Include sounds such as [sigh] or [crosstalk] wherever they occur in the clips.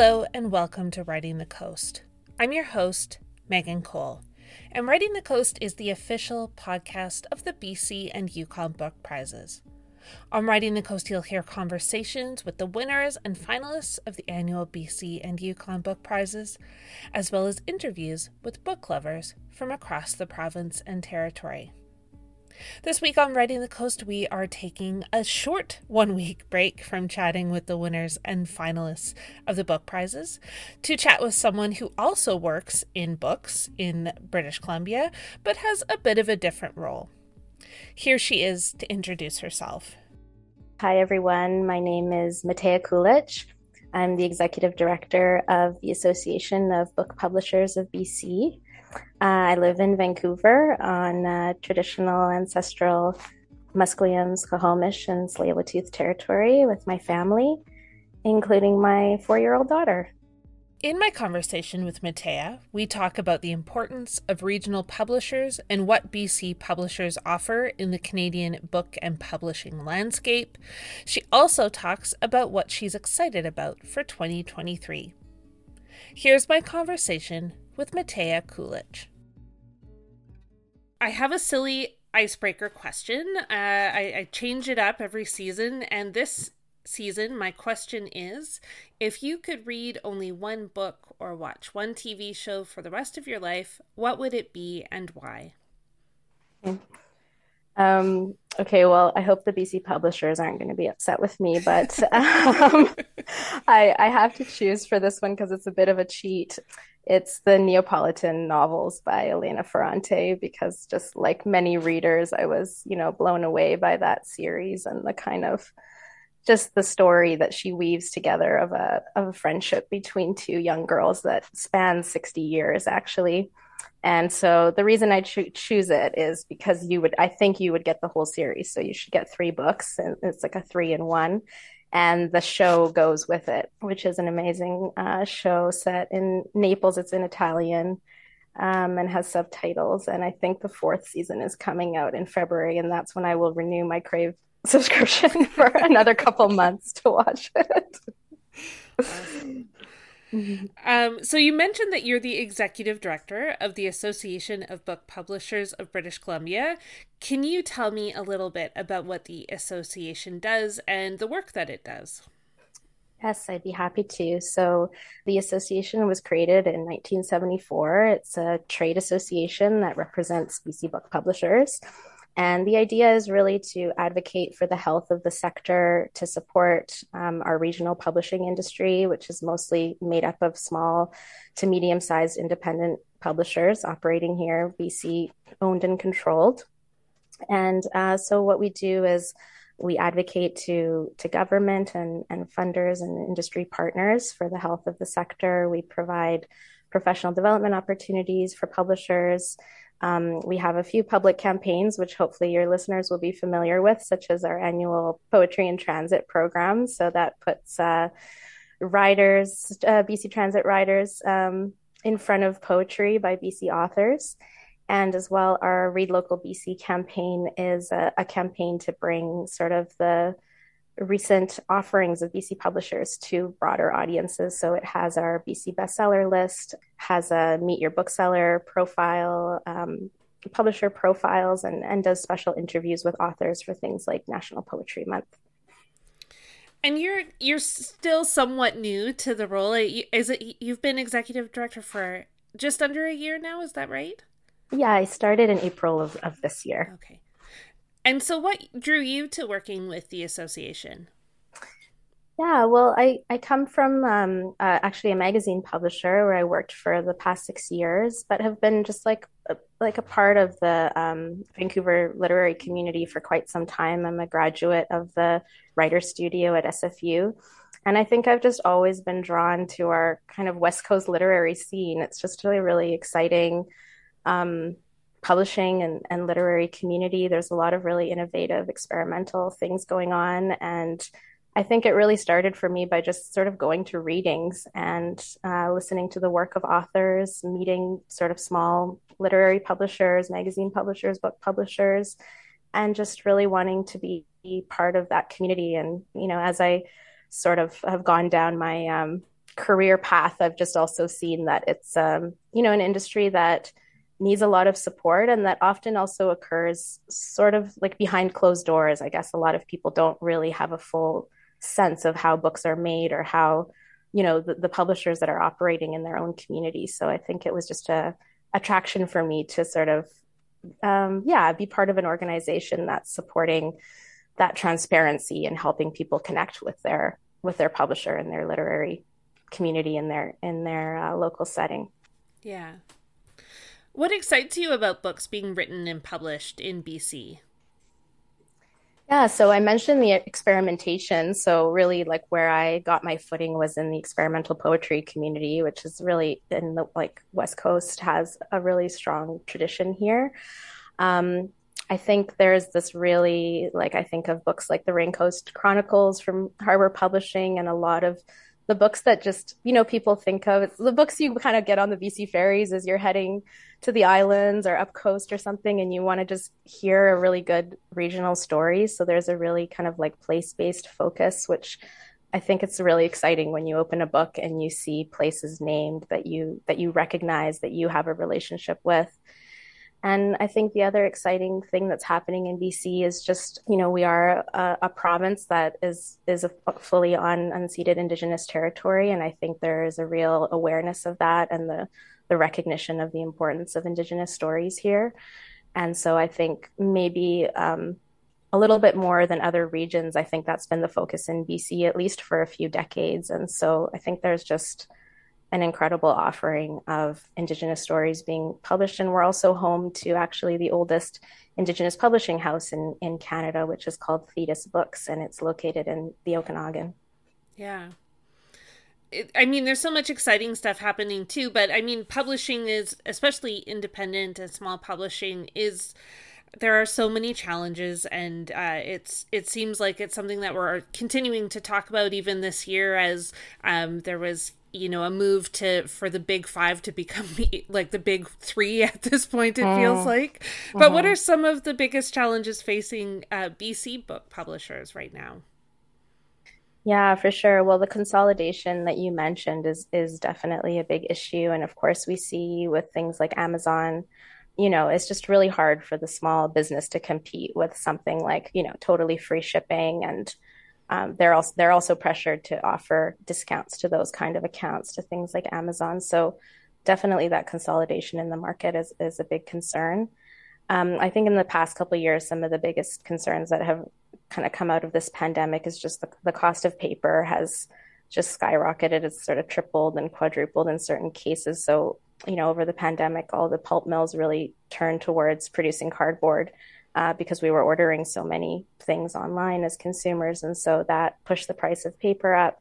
Hello, and welcome to Writing the Coast. I'm your host, Megan Cole, and Writing the Coast is the official podcast of the BC and Yukon Book Prizes. On Writing the Coast, you'll hear conversations with the winners and finalists of the annual BC and Yukon Book Prizes, as well as interviews with book lovers from across the province and territory. This week on Writing the Coast, we are taking a short one week break from chatting with the winners and finalists of the book prizes to chat with someone who also works in books in British Columbia, but has a bit of a different role. Here she is to introduce herself. Hi, everyone. My name is Matea Kulich. I'm the executive director of the Association of Book Publishers of BC. Uh, I live in Vancouver on uh, traditional ancestral Musqueam, Squamish, and tsleil Waututh territory with my family, including my four year old daughter. In my conversation with Matea, we talk about the importance of regional publishers and what BC publishers offer in the Canadian book and publishing landscape. She also talks about what she's excited about for 2023. Here's my conversation with Matea Kulich. I have a silly icebreaker question. Uh, I, I change it up every season, and this season, my question is if you could read only one book or watch one TV show for the rest of your life, what would it be and why? Um, okay, well, I hope the BC publishers aren't going to be upset with me, but [laughs] um, [laughs] I, I have to choose for this one because it's a bit of a cheat. It's the Neapolitan novels by Elena Ferrante because just like many readers, I was, you know, blown away by that series and the kind of just the story that she weaves together of a of a friendship between two young girls that spans 60 years actually. And so the reason i cho- choose it is because you would i think you would get the whole series. So you should get three books and it's like a three in one and the show goes with it which is an amazing uh, show set in naples it's in italian um, and has subtitles and i think the fourth season is coming out in february and that's when i will renew my crave [laughs] subscription for another couple months to watch it. Um, so you mentioned that you're the executive director of the Association of Book Publishers of British Columbia. Can you tell me a little bit about what the association does and the work that it does? Yes, I'd be happy to. So, the association was created in 1974. It's a trade association that represents BC book publishers. And the idea is really to advocate for the health of the sector, to support um, our regional publishing industry, which is mostly made up of small to medium sized independent publishers operating here, BC owned and controlled. And uh, so, what we do is we advocate to, to government and, and funders and industry partners for the health of the sector. We provide professional development opportunities for publishers. Um, we have a few public campaigns, which hopefully your listeners will be familiar with, such as our annual Poetry in Transit program. So that puts uh, riders, uh, BC Transit riders, um, in front of poetry by BC authors. And as well, our Read Local BC campaign is a, a campaign to bring sort of the recent offerings of BC publishers to broader audiences. So it has our BC bestseller list, has a meet your bookseller profile, um, publisher profiles, and, and does special interviews with authors for things like National Poetry Month. And you're you're still somewhat new to the role. Is it you've been executive director for just under a year now? Is that right? Yeah, I started in April of, of this year. Okay. And so, what drew you to working with the association? Yeah, well, I, I come from um, uh, actually a magazine publisher where I worked for the past six years, but have been just like a, like a part of the um, Vancouver literary community for quite some time. I'm a graduate of the Writer Studio at SFU, and I think I've just always been drawn to our kind of West Coast literary scene. It's just really really exciting. Um, publishing and, and literary community. There's a lot of really innovative, experimental things going on. And I think it really started for me by just sort of going to readings and uh, listening to the work of authors, meeting sort of small literary publishers, magazine publishers, book publishers, and just really wanting to be part of that community. And, you know, as I sort of have gone down my um, career path, I've just also seen that it's um, you know an industry that needs a lot of support and that often also occurs sort of like behind closed doors. I guess a lot of people don't really have a full sense of how books are made or how you know the, the publishers that are operating in their own community. So I think it was just a attraction for me to sort of um, yeah be part of an organization that's supporting that transparency and helping people connect with their with their publisher and their literary community in their in their uh, local setting. Yeah. What excites you about books being written and published in BC? Yeah, so I mentioned the experimentation. So really like where I got my footing was in the experimental poetry community, which is really in the like West Coast has a really strong tradition here. Um, I think there's this really like I think of books like the Raincoast Chronicles from Harbour Publishing and a lot of the books that just you know people think of. The books you kind of get on the BC ferries as you're heading to the islands or up coast or something and you want to just hear a really good regional story. So there's a really kind of like place-based focus which I think it's really exciting when you open a book and you see places named that you that you recognize that you have a relationship with and I think the other exciting thing that's happening in BC is just, you know, we are a, a province that is is fully on unceded Indigenous territory, and I think there is a real awareness of that and the the recognition of the importance of Indigenous stories here. And so I think maybe um, a little bit more than other regions. I think that's been the focus in BC at least for a few decades, and so I think there's just an incredible offering of Indigenous stories being published. And we're also home to actually the oldest Indigenous publishing house in, in Canada, which is called Theytus Books, and it's located in the Okanagan. Yeah. It, I mean, there's so much exciting stuff happening too, but I mean, publishing is, especially independent and small publishing, is there are so many challenges and uh, it's it seems like it's something that we're continuing to talk about even this year as um, there was you know a move to for the big five to become [laughs] like the big three at this point it mm. feels like but mm-hmm. what are some of the biggest challenges facing uh, bc book publishers right now yeah for sure well the consolidation that you mentioned is is definitely a big issue and of course we see with things like amazon you know it's just really hard for the small business to compete with something like you know totally free shipping and um, they're also they're also pressured to offer discounts to those kind of accounts to things like Amazon. So definitely that consolidation in the market is is a big concern. Um, I think in the past couple years, some of the biggest concerns that have kind of come out of this pandemic is just the, the cost of paper has just skyrocketed. It's sort of tripled and quadrupled in certain cases. So, you know, over the pandemic, all the pulp mills really turned towards producing cardboard uh, because we were ordering so many things online as consumers. And so that pushed the price of paper up.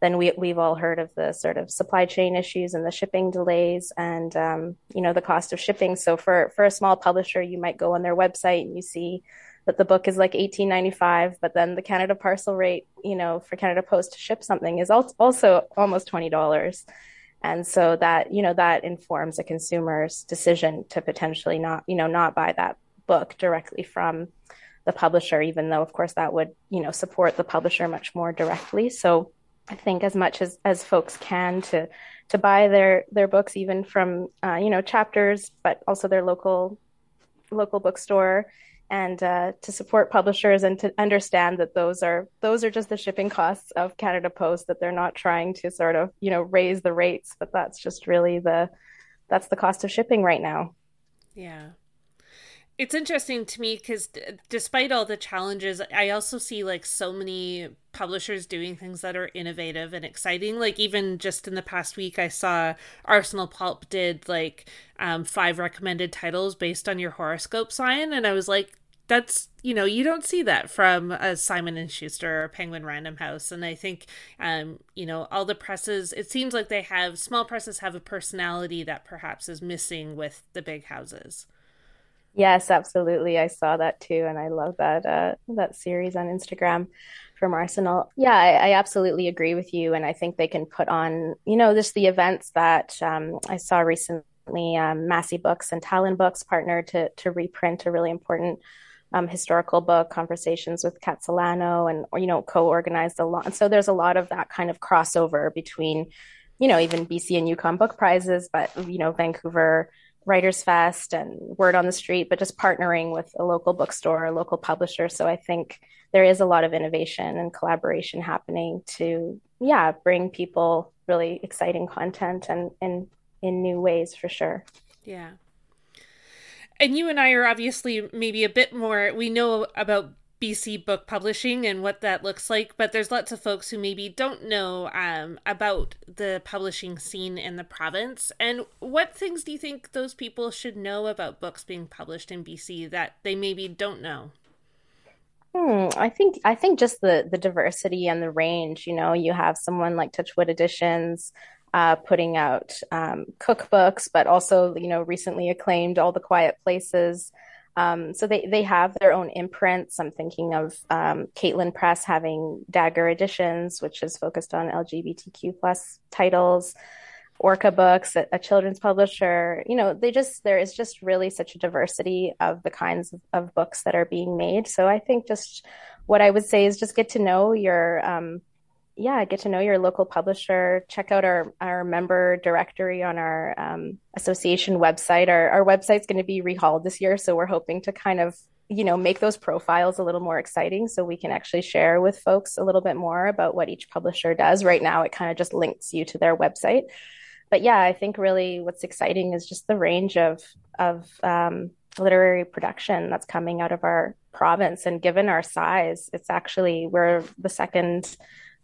Then we, we've all heard of the sort of supply chain issues and the shipping delays and, um, you know, the cost of shipping. So for, for a small publisher, you might go on their website and you see that the book is like 18.95 but then the canada parcel rate you know for canada post to ship something is also almost $20 and so that you know that informs a consumer's decision to potentially not you know not buy that book directly from the publisher, even though, of course, that would, you know, support the publisher much more directly. So I think as much as, as folks can to to buy their their books, even from uh, you know chapters, but also their local local bookstore, and uh, to support publishers and to understand that those are those are just the shipping costs of Canada Post. That they're not trying to sort of you know raise the rates, but that's just really the that's the cost of shipping right now. Yeah it's interesting to me because d- despite all the challenges i also see like so many publishers doing things that are innovative and exciting. Like even just in the past week i saw arsenal pulp did like um, five recommended titles based on your horoscope sign. And i was like that's you know you don't see that from a simon and schuster or penguin random house. And i think um you know all the presses it seems like they have small presses have a personality that perhaps is missing with the big houses. Yes, absolutely. I saw that too, and I love that uh, that series on Instagram from Arsenal. Yeah, I, I, absolutely agree with you, and I think they can put on, you know, just the events that um, I saw recently. Um, Massy Books and Talonbooks partnered to to reprint a really important um, historical book, Conversations with Khatsahlano, and you know co-organized a lot. And so there's a lot of that kind of crossover between, you know, even BC and Yukon book prizes, but you know Vancouver Writers Fest and Word on the Street, but just partnering with a local bookstore, a local publisher. So I think there is a lot of innovation and collaboration happening to, yeah, bring people really exciting content and in in new ways for sure. Yeah. And you and I are obviously maybe a bit more we know about BC book publishing and what that looks like, but there's lots of folks who maybe don't know um, about the publishing scene in the province. And what things do you think those people should know about books being published in BC that they maybe don't know? Hmm, I think I think just the the diversity and the range. You know, you have someone like Touchwood Editions uh, putting out um, cookbooks, but also you know recently acclaimed All the Quiet Places. Um, so they they have their own imprints. I'm thinking of um, Caitlin Press having Dagger Editions, which is focused on LGBTQ plus titles. Orca Books, a, a, children's publisher. You know, they just there is just really such a diversity of the kinds of, of, books that are being made. So I think just what I would say is just get to know your um, yeah, get to know your local publisher. Check out our our member directory on our um, association website. Our our website's going to be rehauled this year, so we're hoping to kind of you know make those profiles a little more exciting, so we can actually share with folks a little bit more about what each publisher does. Right now, it kind of just links you to their website. But yeah, I think really what's exciting is just the range of of um, literary production that's coming out of our province. And given our size, it's actually we're the second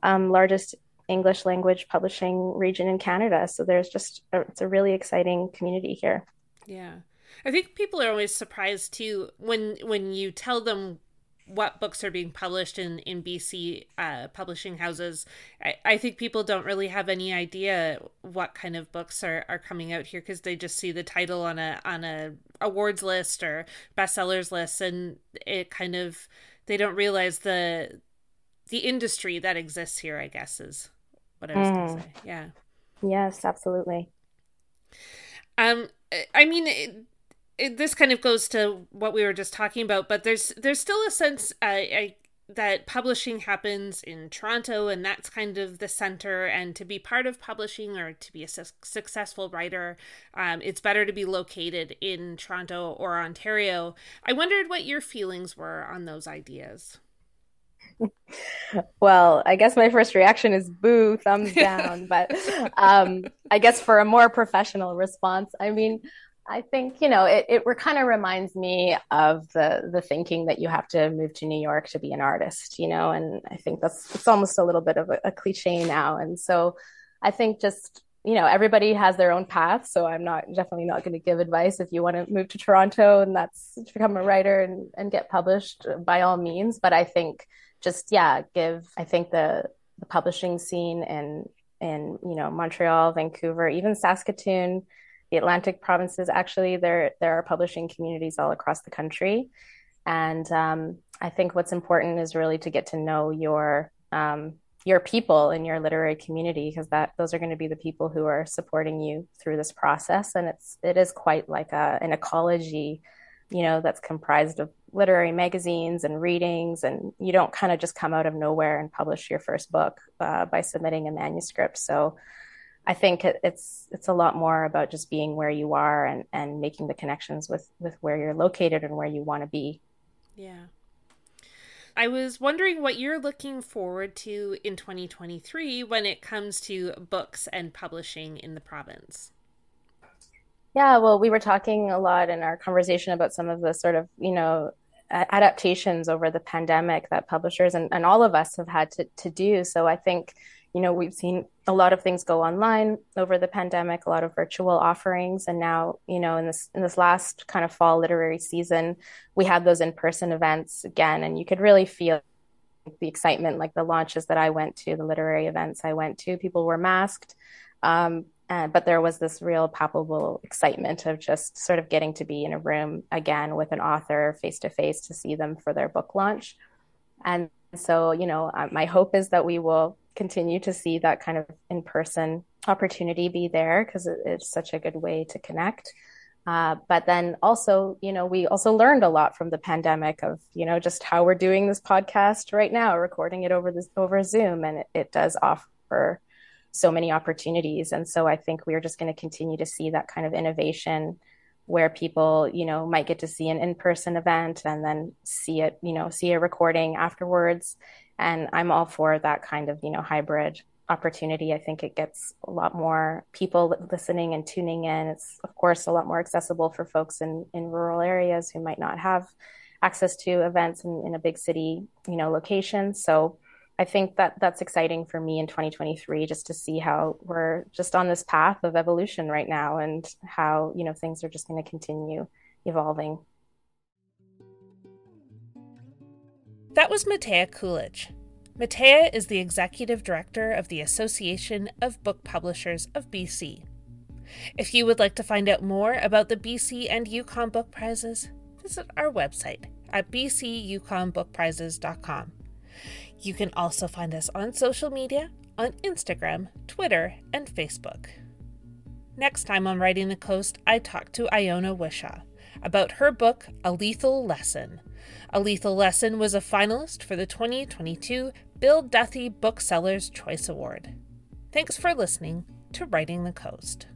um, largest English language publishing region in Canada. So there's just a, it's a really exciting community here. Yeah. I think people are always surprised too when when you tell them what books are being published in in BC uh, publishing houses. I, I think people don't really have any idea what kind of books are, are coming out here because they just see the title on a on a awards list or bestsellers list, and it kind of they don't realize the the industry that exists here, I guess, is what I was mm. going to say. Yeah. Yes, absolutely. Um, I mean, it, this kind of goes to what we were just talking about, but there's there's still a sense uh, I, that publishing happens in Toronto, and that's kind of the center. And to be part of publishing or to be a su- successful writer, um, it's better to be located in Toronto or Ontario. I wondered what your feelings were on those ideas [laughs] well, I guess my first reaction is boo, thumbs down. but [laughs] um, I guess for a more professional response, I mean, I think you know it. It kind of reminds me of the the thinking that you have to move to New York to be an artist, you know. And I think that's it's almost a little bit of a, a cliche now. And so, I think just you know everybody has their own path. So I'm not definitely not going to give advice if you want to move to Toronto and that's to become a writer and and get published by all means. But I think just yeah, give I think the the publishing scene in in you know Montreal, Vancouver, even Saskatoon, the Atlantic provinces. Actually, there there are publishing communities all across the country, and um, I think what's important is really to get to know your um, your people in your literary community because that those are going to be the people who are supporting you through this process, and it's it is quite like a, an ecology, you know, that's comprised of literary magazines and readings, and you don't kind of just come out of nowhere and publish your first book uh, by submitting a manuscript. So I think it's it's a lot more about just being where you are and and making the connections with with where you're located and where you want to be. Yeah. I was wondering what you're looking forward to in 2023 when it comes to books and publishing in the province. Yeah, well, we were talking a lot in our conversation about some of the sort of, you know, adaptations over the pandemic that publishers and, and all of us have had to, to do. So I think, you know, we've seen a lot of things go online over the pandemic, a lot of virtual offerings. And now, you know, in this in this last kind of fall literary season, we had those in-person events again, and you could really feel the excitement, like the launches that I went to, the literary events I went to, people were masked. Um, uh, but there was this real palpable excitement of just sort of getting to be in a room again with an author face to face to see them for their book launch. And so, you know, uh, my hope is that we will continue to see that kind of in person opportunity be there because it, it's such a good way to connect. Uh, but then also, you know, we also learned a lot from the pandemic of, you know, just how we're doing this podcast right now, recording it over this over Zoom, and it, it does offer so many opportunities. And so I think we're just going to continue to see that kind of innovation where people, you know, might get to see an in-person event and then see it, you know, see a recording afterwards. And I'm all for that kind of, you know, hybrid opportunity. I think it gets a lot more people listening and tuning in. It's of course a lot more accessible for folks in, in rural areas who might not have access to events in, in a big city, you know, location. So I think that that's exciting for me in 2023 just to see how we're just on this path of evolution right now and how, you know, things are just going to continue evolving. That was Matea Kulich. Matea is the executive director of the Association of Book Publishers of BC. If you would like to find out more about the BC and Yukon Book Prizes, visit our website at bcyukonbookprizes.com. You can also find us on social media on Instagram, Twitter, and Facebook. Next time on Writing the Coast, I talk to Iona Whishaw about her book, A Lethal Lesson. A Lethal Lesson was a finalist for the 2022 Bill Duthie Booksellers Choice Award. Thanks for listening to Writing the Coast.